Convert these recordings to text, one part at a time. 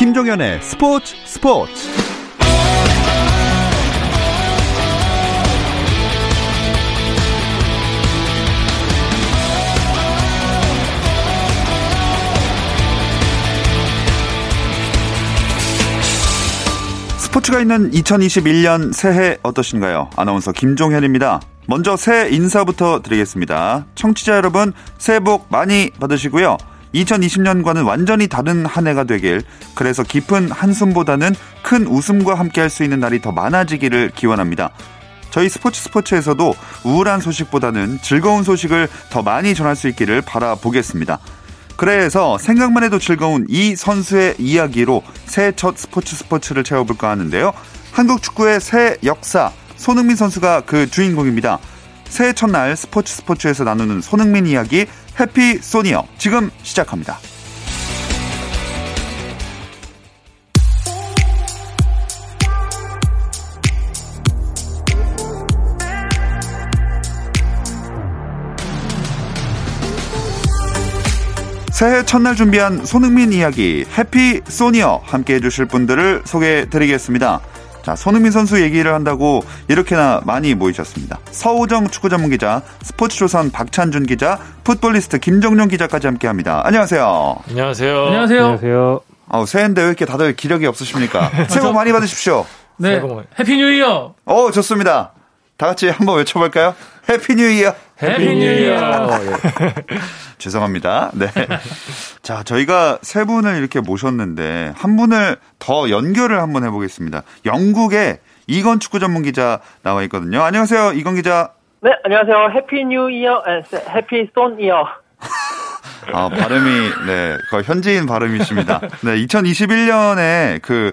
김종현의 스포츠 스포츠 스포츠가 있는 2021년 새해 어떠신가요? 아나운서 김종현입니다. 먼저 새해 인사부터 드리겠습니다. 청취자 여러분, 새해 복 많이 받으시고요. 2020년과는 완전히 다른 한 해가 되길, 그래서 깊은 한숨보다는 큰 웃음과 함께 할 수 있는 날이 더 많아지기를 기원합니다. 저희 스포츠 스포츠에서도 우울한 소식보다는 즐거운 소식을 더 많이 전할 수 있기를 바라보겠습니다. 그래서 생각만 해도 즐거운 이 선수의 이야기로 새해 첫 스포츠 스포츠를 채워볼까 하는데요. 한국 축구의 새 역사, 손흥민 선수가 그 주인공입니다. 새해 첫날 스포츠 스포츠에서 나누는 손흥민 이야기 해피 소니어 지금 시작합니다. 새해 첫날 준비한 손흥민 이야기 해피 소니어 함께 해주실 분들을 소개해 드리겠습니다. 자, 손흥민 선수 얘기를 한다고 이렇게나 많이 모이셨습니다. 서호정 축구 전문 기자, 스포츠조선 박찬준 기자, 풋볼리스트 김정용 기자까지 함께 합니다. 안녕하세요. 안녕하세요. 안녕하세요. 안녕하세요. 아우, 새해인데 왜 이렇게 다들 기력이 없으십니까? 새해 복 많이 받으십시오. 네. Happy New Year. 어, 좋습니다. 다 같이 한번 외쳐볼까요? Happy New Year. Happy New Year. 죄송합니다. 네. 자, 저희가 세 분을 이렇게 모셨는데 한 분을 더 연결을 한번 해 보겠습니다. 영국의 이건 축구 전문 기자 나와 있거든요. 안녕하세요, 이건 기자. 네, 안녕하세요. Happy New Year, happy Son year. 아, 발음이, 네, 거의 현지인 발음이십니다. 네, 2021년에 그,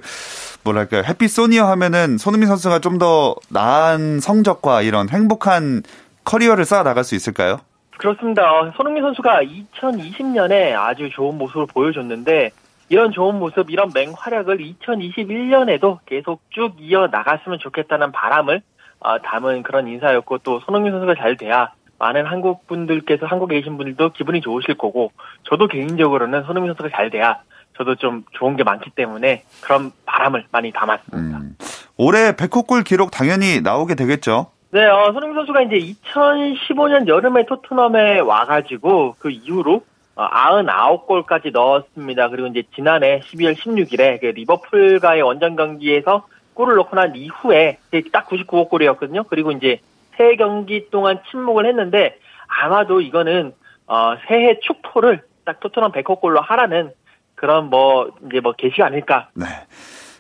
뭐랄까요, happy Son year 하면은 손흥민 선수가 좀 더 나은 성적과 이런 행복한 커리어를 쌓아 나갈 수 있을까요? 그렇습니다. 손흥민 선수가 2020년에 아주 좋은 모습을 보여줬는데 이런 좋은 모습, 이런 맹활약을 2021년에도 계속 쭉 이어 나갔으면 좋겠다는 바람을 어, 담은 그런 인사였고 또 손흥민 선수가 잘 돼야 많은 한국 분들께서 한국에 계신 분들도 기분이 좋으실 거고 저도 개인적으로는 손흥민 선수가 잘 돼야 저도 좀 좋은 게 많기 때문에 그런 바람을 많이 담았습니다. 음, 올해 100호골 기록 당연히 나오게 되겠죠? 네, 어, 손흥민 선수가 이제 2015년 여름에 토트넘에 와가지고 그 이후로 어, 99골까지 넣었습니다. 그리고 이제 지난해 12월 16일에 그 리버풀과의 원정 경기에서 골을 넣고 난 이후에 딱 99골이었거든요. 그리고 이제 세 경기 동안 침묵을 했는데 아마도 이거는 어, 새해 축포를 딱 토트넘 100호골로 하라는 그런 뭐 이제 뭐 계시가 아닐까. 네.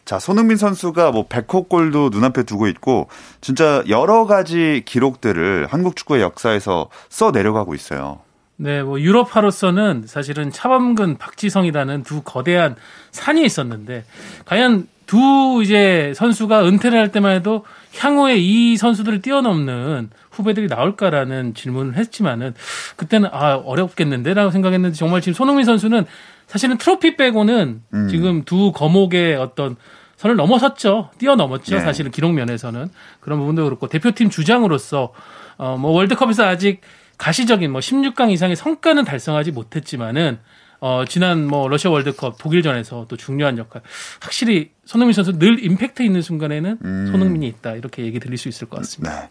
자, 손흥민 선수가 뭐 100호 골도 눈앞에 두고 있고 진짜 여러 가지 기록들을 한국 축구의 역사에서 써 내려가고 있어요. 네, 뭐 유럽파로서는 사실은 차범근, 박지성이라는 두 거대한 산이 있었는데 과연 두 이제 선수가 은퇴를 할 때만 해도 향후에 이 선수들을 뛰어넘는 후배들이 나올까라는 질문을 했지만은 그때는 아 어렵겠는데라고 생각했는데 정말 지금 손흥민 선수는 사실은 트로피 빼고는 음. 지금 두 거목의 어떤 선을 넘어섰죠. 뛰어넘었죠. 네. 사실은 기록 면에서는 그런 부분도 그렇고 대표팀 주장으로서 어 뭐 월드컵에서 아직 가시적인 뭐 16강 이상의 성과는 달성하지 못했지만은 어 지난 뭐 러시아 월드컵 독일전에서 또 중요한 역할 확실히 손흥민 선수 늘 임팩트 있는 순간에는 음. 손흥민이 있다 이렇게 얘기 드릴 수 있을 것 같습니다. 네.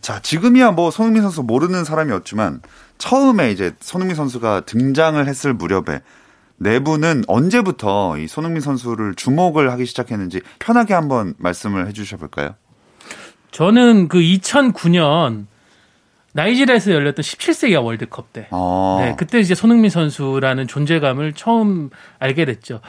자 지금이야 뭐 손흥민 선수 모르는 사람이었지만 처음에 이제 손흥민 선수가 등장을 했을 무렵에 네 분은 언제부터 이 손흥민 선수를 주목을 하기 시작했는지 편하게 한번 말씀을 해주셔 볼까요? 저는 그 2009년 나이지리아에서 열렸던 17세기야 월드컵 때, 아. 네, 그때 이제 손흥민 선수라는 존재감을 처음 알게 됐죠.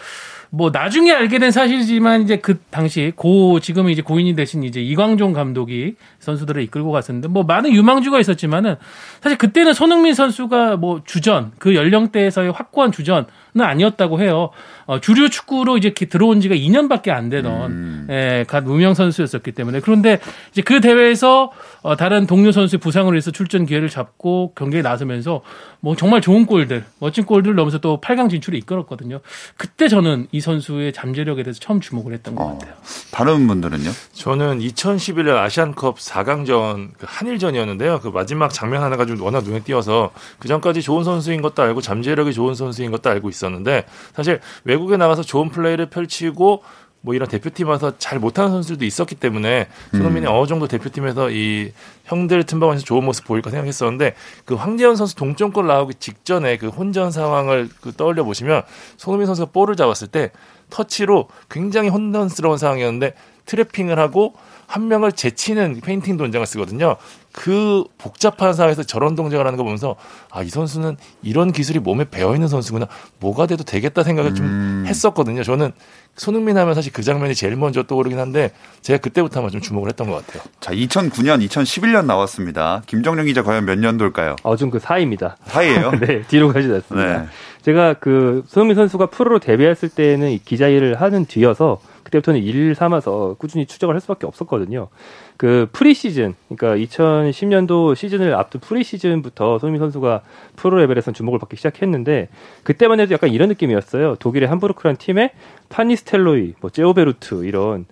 뭐 나중에 알게 된 사실이지만 이제 그 당시 고 지금 이제 고인이 되신 이제 이광종 감독이 선수들을 이끌고 갔었는데 뭐 많은 유망주가 있었지만은 사실 그때는 손흥민 선수가 뭐 주전 그 연령대에서의 확고한 주전은 아니었다고 해요. 어, 주류 축구로 이제 들어온 지가 2년밖에 안 되던 음. 예, 갓 무명 선수였었기 때문에 그런데 이제 그 대회에서 어, 다른 동료 선수의 부상으로 해서 출전 기회를 잡고 경기에 나서면서 뭐 정말 좋은 골들, 멋진 골들 넣으면서 또 8강 진출에 이끌었거든요. 그때 저는 이 선수의 잠재력에 대해서 처음 주목을 했던 것 어, 같아요. 다른 분들은요? 저는 2011년 아시안컵 4강전 그 한일전이었는데요. 그 마지막 장면 하나가 좀 워낙 눈에 띄어서 그 전까지 좋은 선수인 것도 알고 잠재력이 좋은 선수인 것도 알고 있 었는데 사실 외국에 나가서 좋은 플레이를 펼치고 뭐 이런 대표팀 와서 잘 못하는 선수들도 있었기 때문에 손흥민이 음. 어느 정도 대표팀에서 이 형들 틈바구니에서 좋은 모습 보일까 생각했었는데 그 황재원 선수 동점골 나오기 직전에 그 혼전 상황을 그 떠올려 보시면 손흥민 선수가 볼을 잡았을 때 터치로 굉장히 혼돈스러운 상황이었는데 트래핑을 하고 한 명을 제치는 feinting 동작을 쓰거든요. 그 복잡한 상황에서 저런 동작을 하는 거 보면서 아 이 선수는 이런 기술이 몸에 배어 있는 선수구나. 뭐가 돼도 되겠다 생각을 좀 음. 했었거든요. 저는 손흥민 하면 사실 그 장면이 제일 먼저 떠오르긴 한데 제가 그때부터 아마 좀 주목을 했던 것 같아요. 자, 2009년, 2011년 나왔습니다. 김정용 기자 과연 몇 년도일까요? 어 좀 그 사이입니다. 사이예요? 네, 뒤로 가지 않습니다. 네. 제가 그 손흥민 선수가 프로로 데뷔했을 때는 이 기자 일을 하는 뒤여서 그때부터는 일 삼아서 꾸준히 추적을 할 수밖에 없었거든요. 그 프리시즌, 그러니까 2010년도 시즌을 앞둔 preseason부터 손흥민 선수가 프로 레벨에서 주목을 받기 시작했는데 그때만 해도 약간 이런 느낌이었어요. 독일의 함부르크라는 팀에 판니스텔로이, 뭐 제 호베르투 이런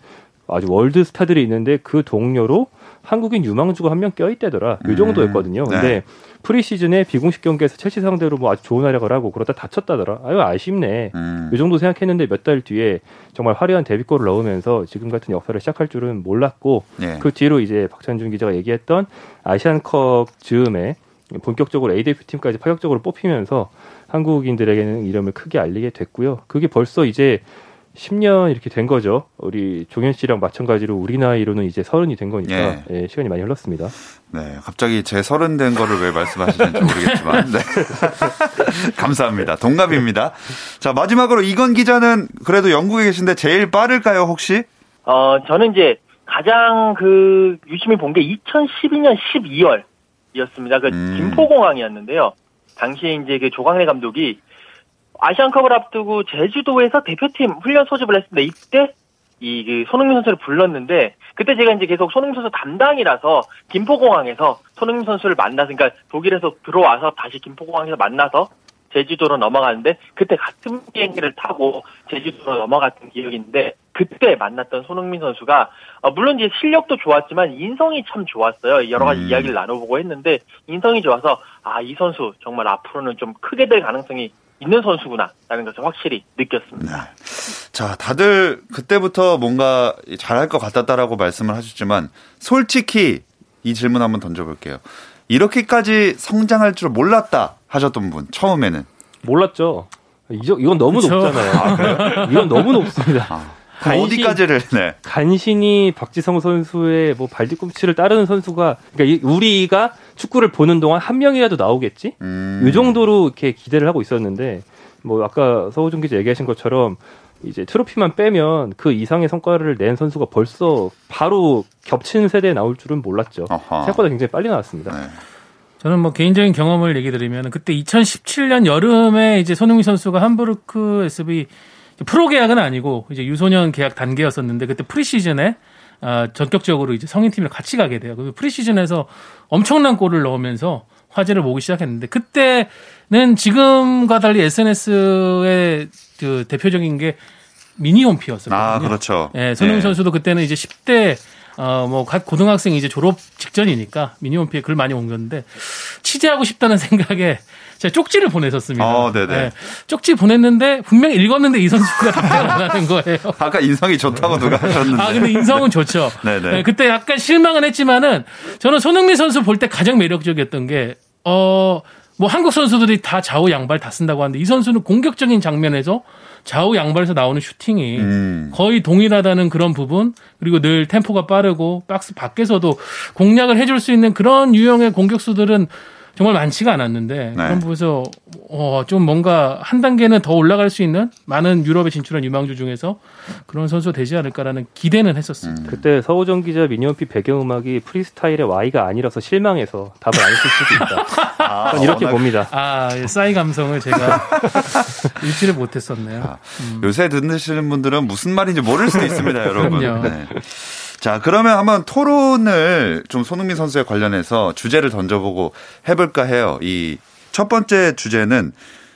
아주 world star들이 있는데 그 동료로 한국인 유망주가 한 명 껴있대더라. 이 정도였거든요. 음, 근데 네. preseason에 비공식 경기에서 첼시 상대로 뭐 아주 좋은 활약을 하고 그러다 다쳤다더라. 아유 아쉽네. 음. 이 정도 생각했는데 몇 달 뒤에 정말 화려한 데뷔골을 넣으면서 지금 같은 역사를 시작할 줄은 몰랐고 예. 그 뒤로 이제 박찬준 기자가 얘기했던 아시안컵 즈음에 본격적으로 A 대표팀까지 파격적으로 뽑히면서 한국인들에게는 이름을 크게 알리게 됐고요. 그게 벌써 이제 10년 이렇게 된 거죠. 우리 종현 씨랑 마찬가지로 우리 나이로는 이제 서른이 된 거니까 예. 예, 시간이 많이 흘렀습니다. 네, 갑자기 제 서른 된 거를 왜 말씀하시는지 모르겠지만, 네. 감사합니다. 동갑입니다. 자, 마지막으로 이건 기자는 그래도 영국에 계신데 제일 빠를까요, 혹시? 어, 저는 이제 가장 그 유심히 본 게 2012년 12월이었습니다. 그 음. 김포공항이었는데요. 당시에 이제 그 조광래 감독이 아시안컵을 앞두고 제주도에서 대표팀 훈련 소집을 했습니다. 이때 이그 손흥민 선수를 불렀는데 그때 제가 이제 계속 손흥민 선수 담당이라서 김포공항에서 손흥민 선수를 만나서 그러니까 독일에서 들어와서 다시 김포공항에서 만나서 제주도로 넘어가는데 그때 같은 비행기를 타고 제주도로 넘어갔던 기억이 있는데 그때 만났던 손흥민 선수가 어, 물론 이제 실력도 좋았지만 인성이 참 좋았어요. 여러 가지 음. 이야기를 나눠보고 했는데 인성이 좋아서 아 이 선수 정말 앞으로는 좀 크게 될 가능성이 있는 선수구나라는 것을 확실히 느꼈습니다. 자, 다들 그때부터 뭔가 잘할 것 같았다라고 말씀을 하셨지만, 솔직히 이 질문 한번 던져볼게요. 이렇게까지 성장할 줄 몰랐다 하셨던 분, 처음에는. 몰랐죠. 이건 너무 그쵸. 높잖아요. 이건 너무 높습니다. 아, 간신- 어디까지를, 네. 간신히 박지성 선수의 뭐 발뒤꿈치를 따르는 선수가 그러니까 이- 우리가 축구를 보는 동안 한 명이라도 나오겠지? 음. 이 정도로 이렇게 기대를 하고 있었는데 뭐 아까 서호준 기자 얘기하신 것처럼 이제 트로피만 빼면 그 이상의 성과를 낸 선수가 벌써 바로 겹치는 세대에 나올 줄은 몰랐죠. 어허. 생각보다 굉장히 빨리 나왔습니다. 네. 저는 뭐 개인적인 경험을 얘기 드리면 그때 2017년 여름에 이제 손흥민 선수가 함부르크 SV 프로 계약은 아니고 이제 유소년 계약 단계였었는데 그때 프리시즌에 아, 전격적으로 이제 성인팀을 같이 가게 돼요. 그 프리시즌에서 엄청난 골을 넣으면서 화제를 모으기 시작했는데 그때는 지금과 달리 SNS의 그 대표적인 게 미니홈피였었거든요. 아, 그렇죠. 예, 손흥민 네. 선수도 그때는 이제 10대 어, 뭐, 갓 고등학생 이제 졸업 직전이니까 미니홈 피에 글 많이 옮겼는데 취재하고 싶다는 생각에 제가 쪽지를 보냈었습니다. 어, 네네. 예, 쪽지 보냈는데 분명히 읽었는데 이 선수가 답장을 안 하는 거예요. 아까 인성이 좋다고 누가 하셨는데. 아, 근데 인성은 좋죠. 네네. 예, 그때 약간 실망은 했지만은 저는 손흥민 선수 볼 때 가장 매력적이었던 게, 어, 뭐 한국 선수들이 다 좌우 양발 다 쓴다고 하는데 이 선수는 공격적인 장면에서 좌우 양발에서 나오는 슈팅이 음. 거의 동일하다는 그런 부분 그리고 늘 템포가 빠르고 박스 밖에서도 공략을 해줄 수 있는 그런 유형의 공격수들은 정말 많지가 않았는데 그런 부분에서 어, 좀 뭔가 한 단계는 더 올라갈 수 있는 많은 유럽에 진출한 유망주 중에서 그런 선수가 되지 않을까라는 기대는 했었습니다. 그때 서호정 기자 미니홈피 배경음악이 프리스타일의 Y가 아니라서 실망해서 답을 안 했을 수도 있다. 아, 이렇게 워낙 봅니다. 아, 예, 싸이 감성을 제가 읽지를 못했었네요. 요새 듣는 분들은 무슨 말인지 모를 수도 있습니다, 여러분. 그럼요. 네. 자, 그러면 한번 토론을 좀 손흥민 선수에 관련해서 주제를 던져보고 해볼까 해요. 이 첫 번째 주제는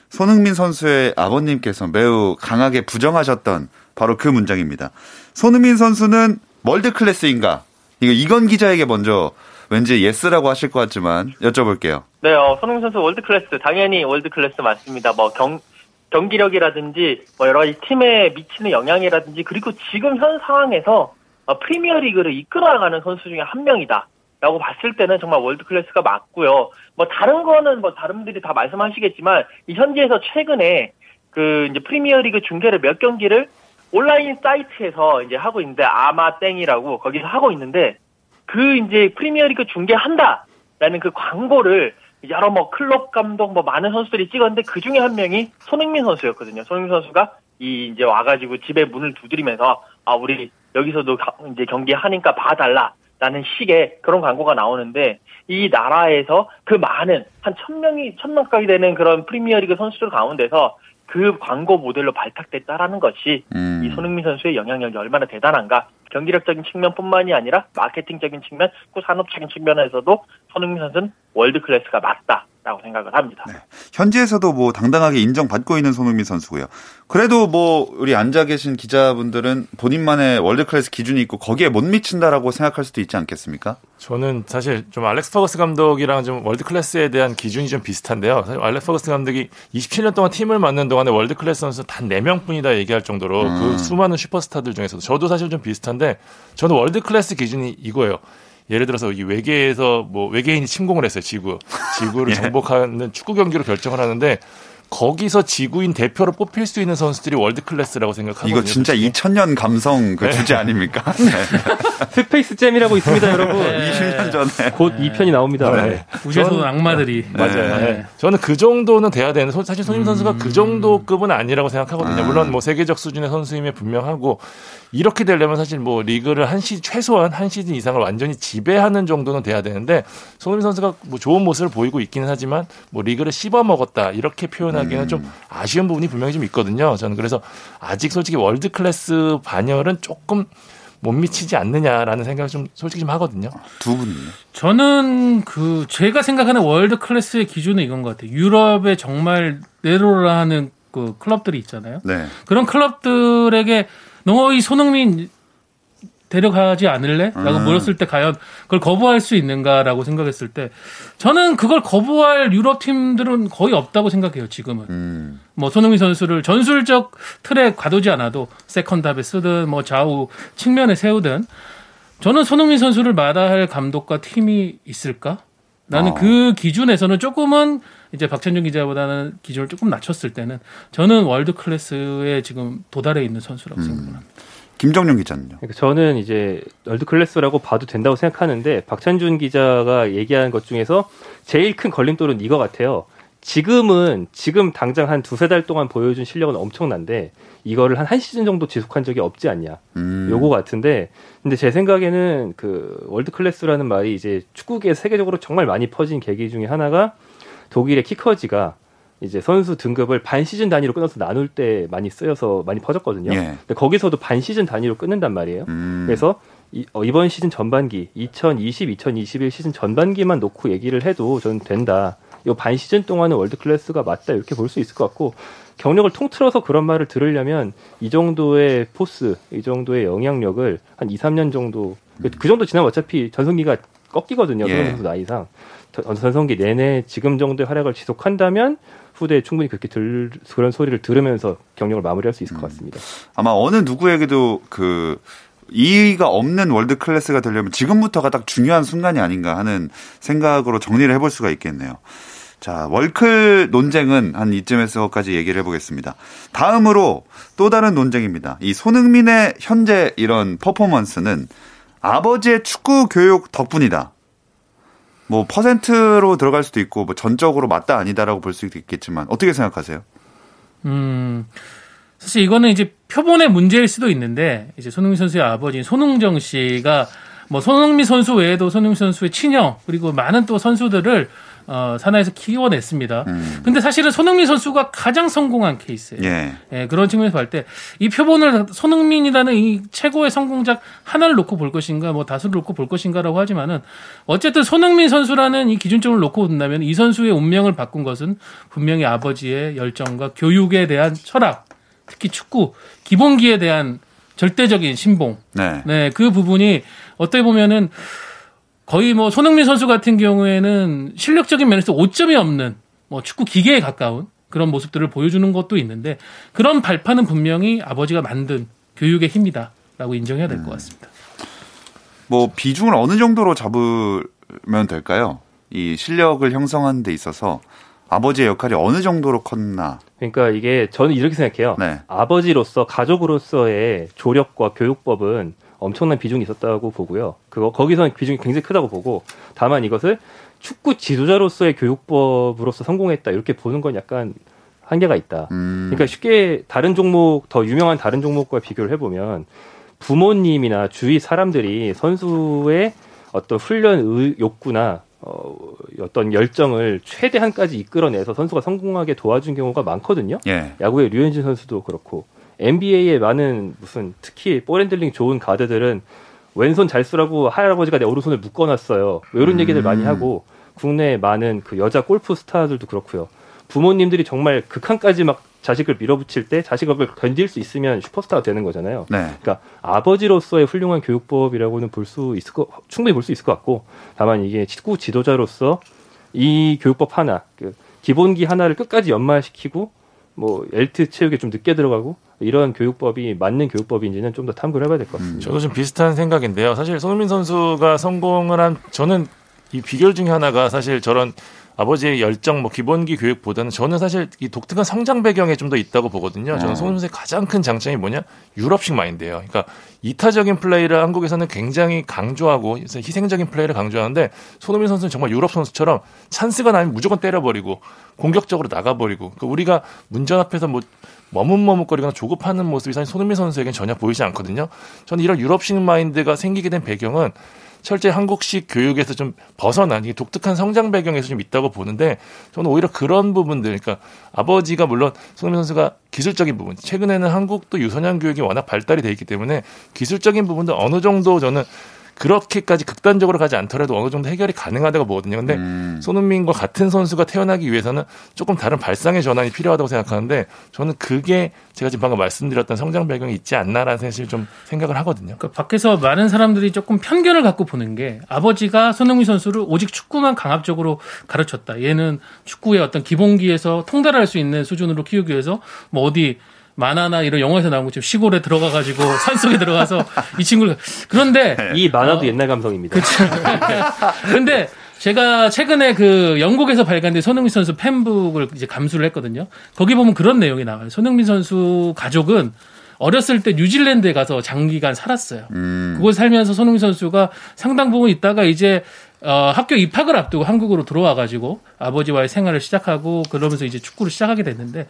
손흥민 선수의 아버님께서 매우 강하게 부정하셨던 바로 그 문장입니다. 손흥민 선수는 world class인가? 이거 이건 기자에게 먼저 왠지 yes라고 하실 것 같지만 여쭤볼게요. 네, 어, 손흥민 선수 world class 당연히 world class 맞습니다. 뭐 경, 경기력이라든지 뭐 여러 팀에 미치는 영향이라든지 그리고 지금 현 상황에서 어, 프리미어리그를 이끌어가는 선수 중에 한 명이다. 라고 봤을 때는 정말 world class가 맞고요. 뭐 다른 거는 뭐 다른 분들이 다 말씀하시겠지만 이 현지에서 최근에 그 이제 프리미어리그 중계를 몇 경기를 온라인 사이트에서 이제 하고 있는데 아마땡이라고 거기서 하고 있는데 그 이제 프리미어리그 중계한다라는 그 광고를 여러 뭐 클럽 감독 뭐 많은 선수들이 찍었는데 그 중에 한 명이 손흥민 선수였거든요. 손흥민 선수가 이 이제 와가지고 집에 문을 두드리면서 아 우리 여기서도 이제 경기 하니까 봐달라. 라는 식의 그런 광고가 나오는데 이 나라에서 그 많은 한 천명이 천명 가까이 되는 그런 프리미어리그 선수들 가운데서 그 광고 모델로 발탁됐다라는 것이 음. 이 손흥민 선수의 영향력이 얼마나 대단한가 경기력적인 측면뿐만이 아니라 마케팅적인 측면, 또 산업적인 측면에서도 손흥민 선수는 world class가 맞다 라고 생각을 합니다. 네. 현지에서도 뭐 당당하게 인정받고 있는 손흥민 선수고요. 그래도 뭐 우리 앉아 계신 기자분들은 본인만의 world class 기준이 있고 거기에 못 미친다라고 생각할 수도 있지 않겠습니까? 저는 사실 좀 알렉스 퍼거슨 감독이랑 좀 world class에 대한 기준이 좀 비슷한데요. 사실 알렉스 퍼거슨 감독이 27년 동안 팀을 맡는 동안에 world class 선수 단 4명뿐이다 얘기할 정도로 음. 그 수많은 슈퍼스타들 중에서도 저도 사실 좀 비슷한데 저는 world class 기준이 이거예요. 예를 들어서 이 외계에서 뭐 외계인이 침공을 했어요 지구 지구를 예. 정복하는 축구 경기로 결정을 하는데 거기서 지구인 대표로 뽑힐 수 있는 선수들이 world class라고 생각하거든요. 이거 진짜 솔직히. 2000년 감성 그 주제 아닙니까? 스페이스 잼이라고 있습니다, 여러분. 네. 20년 전에. 곧 2편이 나옵니다. 네. 우주에서 저는- 악마들이 맞아요. 네. 네. 저는 그 정도는 돼야 되는 소- 사실 손흥민 선수가 음. 그 정도 급은 아니라고 생각하거든요. 아. 물론 뭐 세계적 수준의 선수임에 분명하고 이렇게 되려면 사실 뭐 리그를 한 시 최소한 한 시즌 이상을 완전히 지배하는 정도는 돼야 되는데 손흥민 선수가 뭐 좋은 모습을 보이고 있기는 하지만 뭐 리그를 씹어 먹었다 이렇게 표현하기에는 음. 좀 아쉬운 부분이 분명히 좀 있거든요. 저는 그래서 아직 솔직히 world class 반열은 조금 못 미치지 않느냐라는 생각을 좀 솔직히 좀 하거든요. 두 분이요. 저는 그 제가 생각하는 world class의 기준은 이건 것 같아요. 유럽에 정말 내로라 하는 그 클럽들이 있잖아요. 네. 그런 클럽들에게 너 이 손흥민 데려가지 않을래? 라고 음. 물었을 때 과연 그걸 거부할 수 있는가라고 생각했을 때 저는 그걸 거부할 유럽 팀들은 거의 없다고 생각해요, 지금은. 음. 뭐 손흥민 선수를 전술적 틀에 가두지 않아도 세컨답에 쓰든 뭐 좌우 측면에 세우든 저는 손흥민 선수를 마다할 감독과 팀이 있을까? 나는 어. 그 기준에서는 조금은 이제 박찬준 기자보다는 기준을 조금 낮췄을 때는 저는 world class에 지금 도달해 있는 선수라고 음. 생각합니다. 김정용 기자는요. 그러니까 저는 이제 world class라고 봐도 된다고 생각하는데 박찬준 기자가 얘기하는 것 중에서 제일 큰 걸림돌은 이거 같아요. 지금은 지금 당장 한 두세 달 동안 보여준 실력은 엄청난데 이거를 한 한 시즌 정도 지속한 적이 없지 않냐. 음. 요거 같은데 근데 제 생각에는 그 world class라는 말이 이제 축구계 세계적으로 정말 많이 퍼진 계기 중에 하나가 독일의 키커지가 이제 선수 등급을 반 시즌 단위로 끊어서 나눌 때 많이 쓰여서 많이 퍼졌거든요. 예. 근데 거기서도 반 시즌 단위로 끊는단 말이에요. 음. 그래서 이번 시즌 전반기 2020, 2021 시즌 전반기만 놓고 얘기를 해도 저는 된다. 이 반 시즌 동안은 world class가 맞다 이렇게 볼 수 있을 것 같고 경력을 통틀어서 그런 말을 들으려면 이 정도의 force, 이 정도의 영향력을 한 2, 3년 정도 그- 그 정도 지나면 어차피 전성기가 꺾이거든요. 예. 선수 나이상 전- 전성기 내내 지금 정도의 활약을 지속한다면 후대에 충분히 그렇게 들, 그런 소리를 들으면서 경력을 마무리할 수 있을 것 같습니다. 아마 어느 누구에게도 그 이의가 없는 월드 클래스가 되려면 지금부터가 딱 중요한 순간이 아닌가 하는 생각으로 정리를 해볼 수가 있겠네요. 자, 월클 논쟁은 한 이쯤에서까지 얘기를 해보겠습니다. 다음으로 또 다른 논쟁입니다. 이 손흥민의 현재 이런 퍼포먼스는 아버지의 축구 교육 덕분이다. 뭐 퍼센트로 들어갈 수도 있고 뭐 전적으로 맞다 아니다라고 볼 수도 있겠지만 어떻게 생각하세요? 음, 사실 이거는 이제 표본의 문제일 수도 있는데 이제 손흥민 선수의 아버지인 손흥정 씨가 뭐 손흥민 선수 외에도 손흥민 선수의 친형 그리고 많은 또 선수들을 어, 산하에서 키워냈습니다. 음. 근데 사실은 손흥민 선수가 가장 성공한 케이스예요. 예. 예, 그런 측면에서 볼 때 이 표본을 손흥민이라는 이 최고의 성공작 하나를 놓고 볼 것인가, 뭐 다수를 놓고 볼 것인가라고 하지만은 어쨌든 손흥민 선수라는 이 기준점을 놓고 본다면 이 선수의 운명을 바꾼 것은 분명히 아버지의 열정과 교육에 대한 철학, 특히 축구 기본기에 대한 절대적인 신봉. 네. 네, 그 부분이 어떻게 보면은 거의 뭐 손흥민 선수 같은 경우에는 실력적인 면에서 오점이 없는 뭐 축구 기계에 가까운 그런 모습들을 보여주는 것도 있는데 그런 발판은 분명히 아버지가 만든 교육의 힘이다라고 인정해야 될 것 같습니다. 뭐 비중을 어느 정도로 잡으면 될까요? 이 실력을 형성하는 데 있어서 아버지의 역할이 어느 정도로 컸나. 그러니까 이게 저는 이렇게 생각해요. 네. 아버지로서 가족으로서의 조력과 교육법은 엄청난 비중이 있었다고 보고요. 그거 거기서는 비중이 굉장히 크다고 보고 다만 이것을 축구 지도자로서의 교육법으로서 성공했다 이렇게 보는 건 약간 한계가 있다. 음. 그러니까 쉽게 다른 종목 더 유명한 다른 종목과 비교를 해보면 부모님이나 주위 사람들이 선수의 어떤 훈련 의, 욕구나 어, 어떤 열정을 최대한까지 이끌어내서 선수가 성공하게 도와준 경우가 많거든요. 예. 야구의 류현진 선수도 그렇고 NBA의 많은 무슨 특히 ball handling 좋은 가드들은 왼손 잘 쓰라고 할아버지가 내 오른손을 묶어놨어요. 뭐 이런 음. 얘기들 많이 하고 국내 많은 그 여자 골프 스타들도 그렇고요. 부모님들이 정말 극한까지 막 자식을 밀어붙일 때 자식을 견딜 수 있으면 슈퍼스타가 되는 거잖아요. 네. 그러니까 아버지로서의 훌륭한 교육법이라고는 볼 수 있을 거 충분히 볼 수 있을 것 같고 다만 이게 축구 지도자로서 이 교육법 하나 그 기본기 하나를 끝까지 연마시키고 뭐 엘트 체육에 좀 늦게 들어가고 이런 교육법이 맞는 교육법인지는 좀 더 탐구를 해봐야 될 것 같습니다. 저도 좀 비슷한 생각인데요. 사실 손흥민 선수가 성공을 한 저는 이 비결 중에 하나가 사실 저런 아버지의 열정, 뭐 기본기 교육보다는 저는 사실 이 독특한 성장 배경에 좀 더 있다고 보거든요. 저는 어. 손흥민 선수의 가장 큰 장점이 뭐냐? 유럽식 마인드예요. 그러니까 이타적인 플레이를 한국에서는 굉장히 강조하고 희생적인 플레이를 강조하는데 손흥민 선수는 정말 유럽 선수처럼 찬스가 나면 무조건 때려버리고 공격적으로 나가버리고 그러니까 우리가 문전 앞에서 뭐 머뭇머뭇거리거나 조급하는 모습이 사실 손흥민 선수에겐 전혀 보이지 않거든요. 저는 이런 유럽식 마인드가 생기게 된 배경은 철저히 한국식 교육에서 좀 벗어난 이 독특한 성장 배경에서 좀 있다고 보는데 저는 오히려 그런 부분들, 그러니까 아버지가 물론 손흥민 선수가 기술적인 부분, 최근에는 한국도 유소년 교육이 워낙 발달이 돼 있기 때문에 기술적인 부분도 어느 정도 저는 그렇게까지 극단적으로 가지 않더라도 어느 정도 해결이 가능하다고 보거든요. 근데 음. 손흥민과 같은 선수가 태어나기 위해서는 조금 다른 발상의 전환이 필요하다고 생각하는데 저는 그게 제가 지금 방금 말씀드렸던 성장 배경이 있지 않나라는 사실 좀 생각을 하거든요. 그러니까 밖에서 많은 사람들이 조금 편견을 갖고 보는 게 아버지가 손흥민 선수를 오직 축구만 강압적으로 가르쳤다. 얘는 축구의 어떤 기본기에서 통달할 수 있는 수준으로 키우기 위해서 뭐 어디 만화나 이런 영화에서 나온 것처럼 시골에 들어가 가지고 산속에 들어가서 이 친구를 그런데 이 만화도 어. 옛날 감성입니다. 근데 제가 최근에 그 영국에서 발간된 손흥민 선수 팬북을 이제 감수를 했거든요. 거기 보면 그런 내용이 나와요. 손흥민 선수 가족은 어렸을 때 뉴질랜드에 가서 장기간 살았어요. 음. 그곳 살면서 손흥민 선수가 상당 부분 있다가 이제 어, 학교 입학을 앞두고 한국으로 들어와 가지고 아버지와의 생활을 시작하고 그러면서 이제 축구를 시작하게 됐는데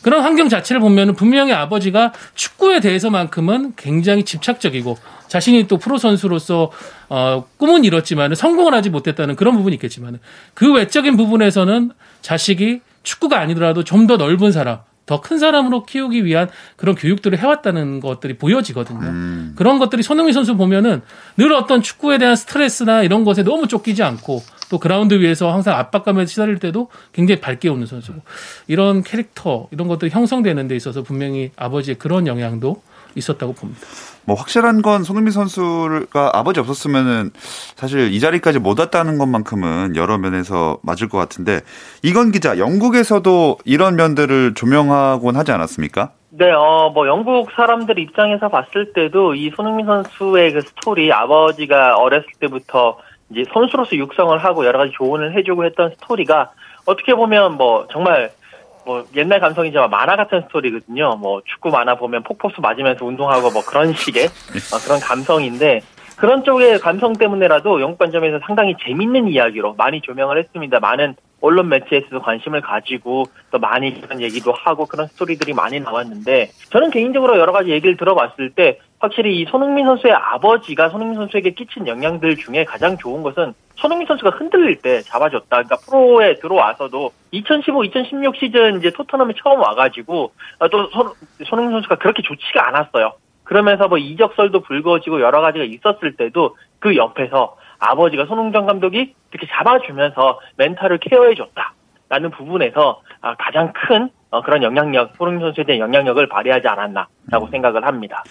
그런 환경 자체를 보면은 분명히 아버지가 축구에 대해서만큼은 굉장히 집착적이고 자신이 또 프로 선수로서 어, 꿈은 이뤘지만 성공을 하지 못했다는 그런 부분이 있겠지만 그 외적인 부분에서는 자식이 축구가 아니더라도 좀 더 넓은 사람 더 큰 사람으로 키우기 위한 그런 교육들을 해왔다는 것들이 보여지거든요. 음. 그런 것들이 손흥민 선수 보면은 늘 어떤 축구에 대한 스트레스나 이런 것에 너무 쫓기지 않고 또 그라운드 위에서 항상 압박감에 시달릴 때도 굉장히 밝게 웃는 선수고 이런 캐릭터 이런 것들이 형성되는 데 있어서 분명히 아버지의 그런 영향도 있었다고 봅니다. 뭐 확실한 건 손흥민 선수가 아버지 없었으면은 사실 이 자리까지 못 왔다는 것만큼은 여러 면에서 맞을 것 같은데 이건 기자 영국에서도 이런 면들을 조명하곤 하지 않았습니까? 네, 어, 뭐, 영국 사람들 입장에서 봤을 때도 이 손흥민 선수의 그 스토리, 아버지가 어렸을 때부터 이제 선수로서 육성을 하고 여러 가지 조언을 해주고 했던 스토리가 어떻게 보면 뭐, 정말 뭐, 옛날 감성이지만 만화 같은 스토리거든요. 뭐, 축구 만화 보면 폭포수 맞으면서 운동하고 뭐 그런 식의 어, 그런 감성인데 그런 쪽의 감성 때문에라도 영국 관점에서 상당히 재밌는 이야기로 많이 조명을 했습니다. 많은 언론 매체에서도 관심을 가지고 또 많이 그런 얘기도 하고 그런 스토리들이 많이 나왔는데 저는 개인적으로 여러 가지 얘기를 들어봤을 때 확실히 이 손흥민 선수의 아버지가 손흥민 선수에게 끼친 영향들 중에 가장 좋은 것은 손흥민 선수가 흔들릴 때 잡아줬다. 그러니까 프로에 들어와서도 2015, 2016 시즌 이제 토트넘에 처음 와가지고 어, 또 손, 손흥민 선수가 그렇게 좋지가 않았어요. 그러면서 뭐 이적설도 불거지고 여러 가지가 있었을 때도 그 옆에서 아버지가 손흥정 감독이 이렇게 잡아주면서 멘탈을 케어해줬다. 라는 부분에서 아, 가장 큰 어, 그런 영향력, 손흥민 선수에 대한 영향력을 발휘하지 않았나라고 생각을 합니다.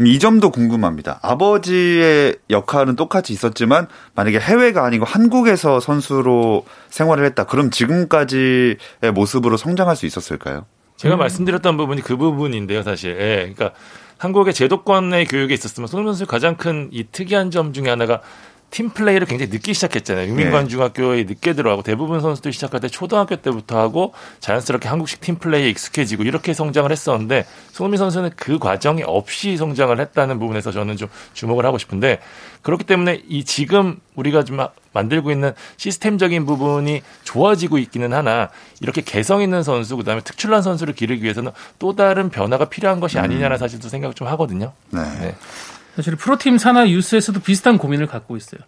음, 이 점도 궁금합니다. 아버지의 역할은 똑같이 있었지만 만약에 해외가 아니고 한국에서 선수로 생활을 했다. 그럼 지금까지의 모습으로 성장할 수 있었을까요? 제가 말씀드렸던 부분이 그 부분인데요, 사실. 예, 그러니까 한국의 제도권의 교육에 있었으면 손흥민 선수의 가장 큰 이 특이한 점 중에 하나가 팀 플레이를 굉장히 늦게 시작했잖아요. 유민관 네. 중학교에 늦게 들어가고 대부분 선수들이 시작할 때 초등학교 때부터 하고 자연스럽게 한국식 팀 플레이에 익숙해지고 이렇게 성장을 했었는데 손흥민 선수는 그 과정이 없이 성장을 했다는 부분에서 저는 좀 주목을 하고 싶은데 그렇기 때문에 이 지금 우리가 좀 만들고 있는 시스템적인 부분이 좋아지고 있기는 하나 이렇게 개성 있는 선수 그다음에 특출난 선수를 기르기 위해서는 또 다른 변화가 필요한 것이 아니냐는 사실도 생각 좀 하거든요. 네. 네. 사실 프로팀 산하 유스에서도 비슷한 고민을 갖고 있어요.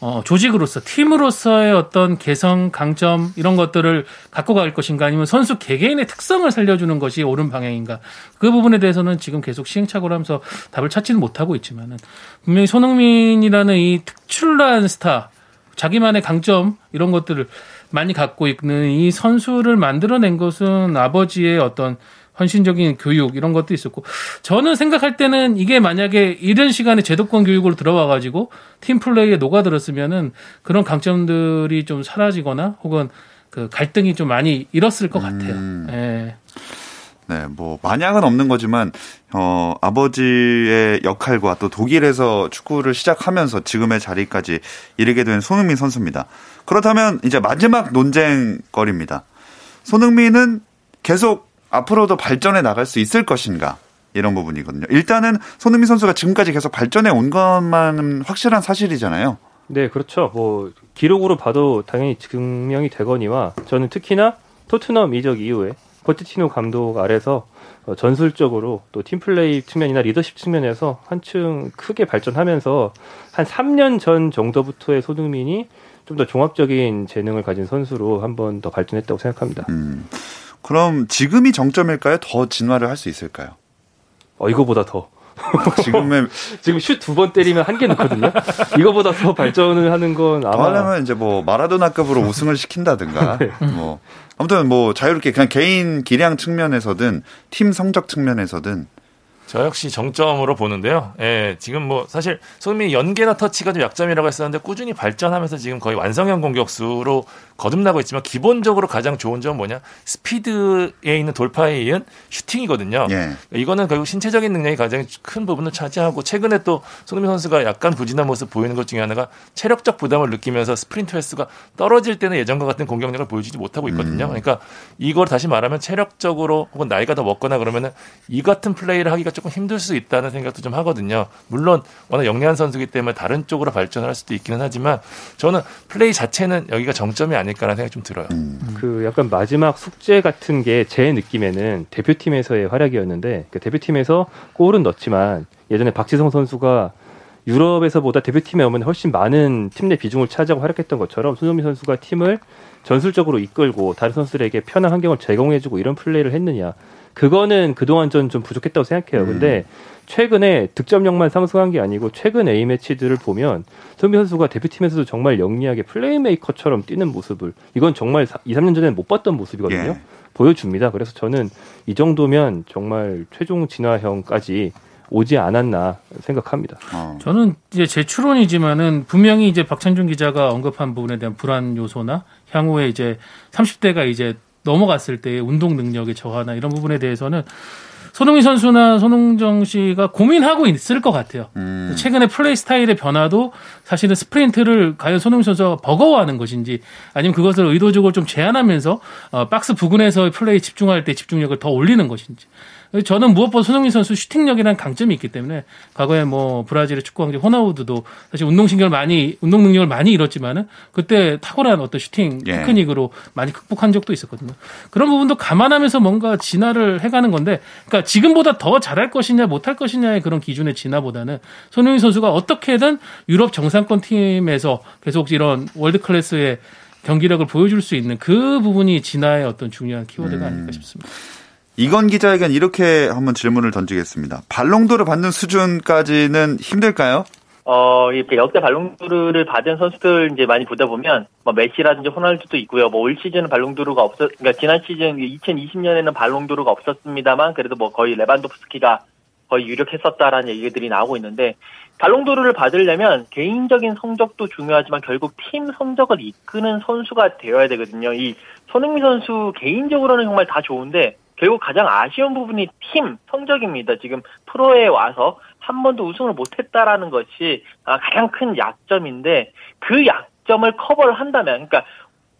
어, 조직으로서 팀으로서의 어떤 개성, 강점 이런 것들을 갖고 갈 것인가 아니면 선수 개개인의 특성을 살려주는 것이 옳은 방향인가 그 부분에 대해서는 지금 계속 시행착오를 하면서 답을 찾지는 못하고 있지만은 분명히 손흥민이라는 이 특출난 스타 자기만의 강점 이런 것들을 많이 갖고 있는 이 선수를 만들어낸 것은 아버지의 어떤 헌신적인 교육 이런 것도 있었고 저는 생각할 때는 이게 만약에 이런 시간에 제도권 교육으로 들어와 가지고 팀 플레이에 녹아들었으면은 그런 강점들이 좀 사라지거나 혹은 그 갈등이 좀 많이 일었을 것 같아요. 음. 예. 네, 뭐 만약은 없는 거지만 어 아버지의 역할과 또 독일에서 축구를 시작하면서 지금의 자리까지 이르게 된 손흥민 선수입니다. 그렇다면 이제 마지막 논쟁거리입니다. 손흥민은 계속 앞으로도 발전해 나갈 수 있을 것인가? 이런 부분이거든요. 일단은 손흥민 선수가 지금까지 계속 발전해 온 것만은 확실한 사실이잖아요. 네, 그렇죠. 뭐 기록으로 봐도 당연히 증명이 되거니와 저는 특히나 토트넘 이적 이후에 포티티노 감독 아래서 어, 전술적으로 또 팀플레이 측면이나 리더십 측면에서 한층 크게 발전하면서 한 3년 전 정도부터의 손흥민이 좀 더 종합적인 재능을 가진 선수로 한 번 더 발전했다고 생각합니다. 음. 그럼 지금이 정점일까요? 더 진화를 할 수 있을까요? 어, 이거보다 더. 지금의 지금 슛 두 번 때리면 한 개 넣거든요. 이거보다 더 발전을 하는 건더 아마 하려면 이제 뭐 마라도나급으로 우승을 시킨다든가 뭐 아무튼 뭐 자유롭게 그냥 개인 기량 측면에서든 팀 성적 측면에서든 저 역시 정점으로 보는데요. 예, 지금 뭐 사실 손흥민이 연계나 터치가 좀 약점이라고 했었는데 꾸준히 발전하면서 지금 거의 완성형 공격수로 거듭나고 있지만 기본적으로 가장 좋은 점은 뭐냐? 스피드에 있는 돌파에 이은 슈팅이거든요. 예. 이거는 결국 신체적인 능력이 가장 큰 부분을 차지하고 최근에 또 손흥민 선수가 약간 부진한 모습 보이는 것 중에 하나가 체력적 부담을 느끼면서 스프린트 횟수가 떨어질 때는 예전과 같은 공격력을 보여주지 못하고 있거든요. 그러니까 이걸 다시 말하면 체력적으로 혹은 나이가 더 먹거나 그러면은 이 같은 플레이를 하기가 조금 힘들 수 있다는 생각도 좀 하거든요. 물론 워낙 영리한 선수이기 때문에 다른 쪽으로 발전을 할 수도 있기는 하지만 저는 플레이 자체는 여기가 정점이 아닐까라는 생각이 좀 들어요. 그 약간 마지막 숙제 같은 게 제 느낌에는 대표팀에서의 활약이었는데 그 대표팀에서 골은 넣지만 예전에 박지성 선수가 유럽에서보다 대표팀에 오면 훨씬 많은 팀 내 비중을 차지하고 활약했던 것처럼 손흥민 선수가 팀을 전술적으로 이끌고 다른 선수들에게 편한 환경을 제공해주고 이런 플레이를 했느냐 그거는 그동안 전 좀 부족했다고 생각해요. 근데 최근에 득점력만 상승한 게 아니고 최근 A 매치들을 보면 손흥민 선수가 대표팀에서도 정말 영리하게 플레이메이커처럼 뛰는 모습을 이건 정말 2, 3년 전에는 못 봤던 모습이거든요. 예. 보여줍니다. 그래서 저는 이 정도면 정말 최종 진화형까지 오지 않았나 생각합니다. 어. 저는 이제 제 추론이지만은 분명히 이제 박찬준 기자가 언급한 부분에 대한 불안 요소나 향후에 이제 30대가 이제 넘어갔을 때의 운동 능력의 저하나 이런 부분에 대해서는 손흥민 선수나 손흥정 씨가 고민하고 있을 것 같아요. 음. 최근에 플레이 스타일의 변화도 사실은 스프린트를 과연 손흥민 선수가 버거워하는 것인지 아니면 그것을 의도적으로 좀 제한하면서 어, 박스 부근에서 플레이 집중할 때 집중력을 더 올리는 것인지 저는 무엇보다 손흥민 선수 슈팅력이라는 강점이 있기 때문에 과거에 뭐 브라질의 축구 황제 호나우드도 사실 운동신경을 많이 운동 능력을 많이 잃었지만은 그때 탁월한 어떤 슈팅 예. 테크닉으로 많이 극복한 적도 있었거든요. 그런 부분도 감안하면서 뭔가 진화를 해가는 건데, 그러니까 지금보다 더 잘할 것이냐 못할 것이냐의 그런 기준의 진화보다는 손흥민 선수가 어떻게든 유럽 정상권 팀에서 계속 이런 world class의 경기력을 보여줄 수 있는 그 부분이 진화의 어떤 중요한 키워드가 아닐까 싶습니다. 이건 기자에겐 이렇게 한번 질문을 던지겠습니다. 발롱도를 받는 수준까지는 힘들까요? 어, 이렇게 역대 발롱도르를 받은 선수들 이제 많이 보다 보면, 뭐, 메시라든지 호날두도 있고요. 뭐, 올 시즌은 발롱도르가 없었, 그러니까 지난 시즌 2020년에는 발롱도르가 없었습니다만, 그래도 뭐 거의 레반도프스키가 거의 유력했었다라는 얘기들이 나오고 있는데, 발롱도르를 받으려면 개인적인 성적도 중요하지만 결국 팀 성적을 이끄는 선수가 되어야 되거든요. 이 손흥민 선수 개인적으로는 정말 다 좋은데, 결국 가장 아쉬운 부분이 팀 성적입니다. 지금 프로에 와서 한 번도 우승을 못했다라는 것이 아, 가장 큰 약점인데 그 약점을 커버를 한다면, 그러니까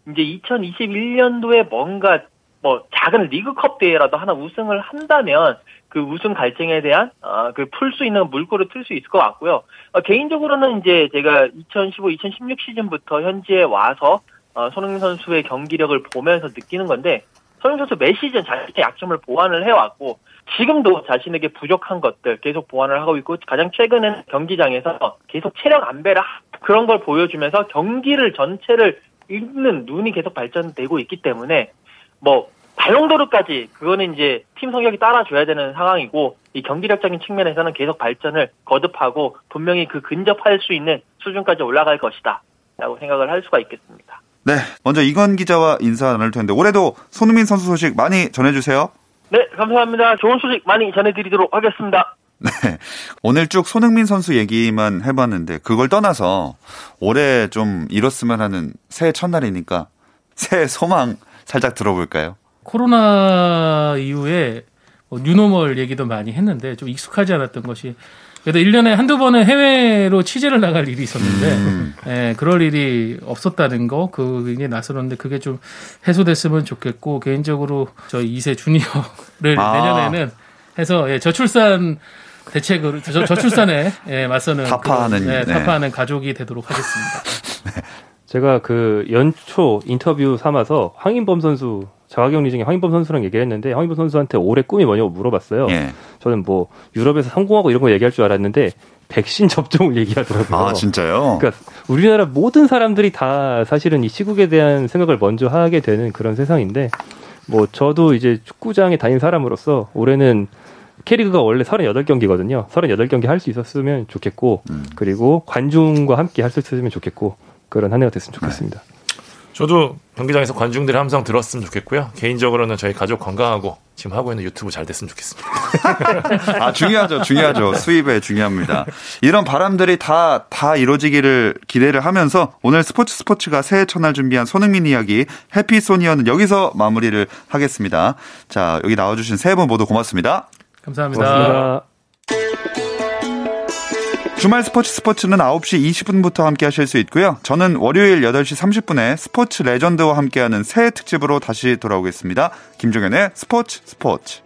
이제 2021년도에 뭔가 뭐 작은 리그컵 대회라도 하나 우승을 한다면 그 우승 갈증에 대한 어, 그풀 수 있는 물꼬를 틀 수 있을 것 같고요. 어, 개인적으로는 이제 제가 2015, 2016 시즌부터 현지에 와서 어, 손흥민 선수의 경기력을 보면서 느끼는 건데 손흥민 선수 매 시즌 자신의 약점을 보완을 해왔고 지금도 자신에게 부족한 것들 계속 보완을 하고 있고 가장 최근은 경기장에서 계속 체력 안배를 하- 그런 걸 보여주면서 경기를 전체를 읽는 눈이 계속 발전되고 있기 때문에 뭐 발롱도르까지 그거는 이제 팀 성격이 따라줘야 되는 상황이고 이 경기력적인 측면에서는 계속 발전을 거듭하고 분명히 그 근접할 수 있는 수준까지 올라갈 것이다라고 생각을 할 수가 있겠습니다. 네, 먼저 이건 기자와 인사 나눌 텐데 올해도 손흥민 선수 소식 많이 전해주세요. 네, 감사합니다. 좋은 소식 많이 전해드리도록 하겠습니다. 네, 오늘 쭉 손흥민 선수 얘기만 해봤는데 그걸 떠나서 올해 좀 이뤘으면 하는 새해 첫날이니까 새해 소망 살짝 들어볼까요? 코로나 이후에 뭐 뉴노멀 얘기도 많이 했는데 좀 익숙하지 않았던 것이 그래도 1년에 한두 번은 해외로 취재를 나갈 일이 있었는데 음. 예, 그럴 일이 없었다는 거 그게 낯설었는데 그게 좀 해소됐으면 좋겠고 개인적으로 저희 2세 주니어를 아. 내년에는 해서 예, 저출산 대책으로 저, 저출산에 예, 맞서는 타파하는, 그런, 예, 네. 타파하는 가족이 되도록 하겠습니다. 제가 그 연초 인터뷰 삼아서 황인범 선수 자가격리 중에 황인범 선수랑 얘기를 했는데 황인범 선수한테 올해 꿈이 뭐냐고 물어봤어요. 예. 저는 뭐 유럽에서 성공하고 이런 거 얘기할 줄 알았는데 백신 접종을 얘기하더라고요. 아 진짜요? 그러니까 우리나라 모든 사람들이 다 사실은 이 시국에 대한 생각을 먼저 하게 되는 그런 세상인데 뭐 저도 이제 축구장에 다닌 사람으로서 올해는 K리그가 원래 38경기거든요. 38경기 할 수 있었으면 좋겠고 음. 그리고 관중과 함께 할 수 있었으면 좋겠고 그런 한 해가 됐으면 좋겠습니다. 저도 경기장에서 관중들의 함성 들었으면 좋겠고요. 개인적으로는 저희 가족 건강하고 지금 하고 있는 유튜브 잘 됐으면 좋겠습니다. 아, 중요하죠. 중요하죠. 수입에 중요합니다. 이런 바람들이 다, 다 이루어지기를 기대를 하면서 오늘 스포츠 스포츠가 새해 첫날 준비한 손흥민 이야기 해피 소니어는 여기서 마무리를 하겠습니다. 자, 여기 나와주신 세 분 모두 고맙습니다. 감사합니다. 고맙습니다. 주말 스포츠 스포츠는 9시 20분부터 함께 하실 수 있고요. 저는 월요일 8시 30분에 스포츠 레전드와 함께하는 새해 특집으로 다시 돌아오겠습니다. 김종현의 스포츠 스포츠.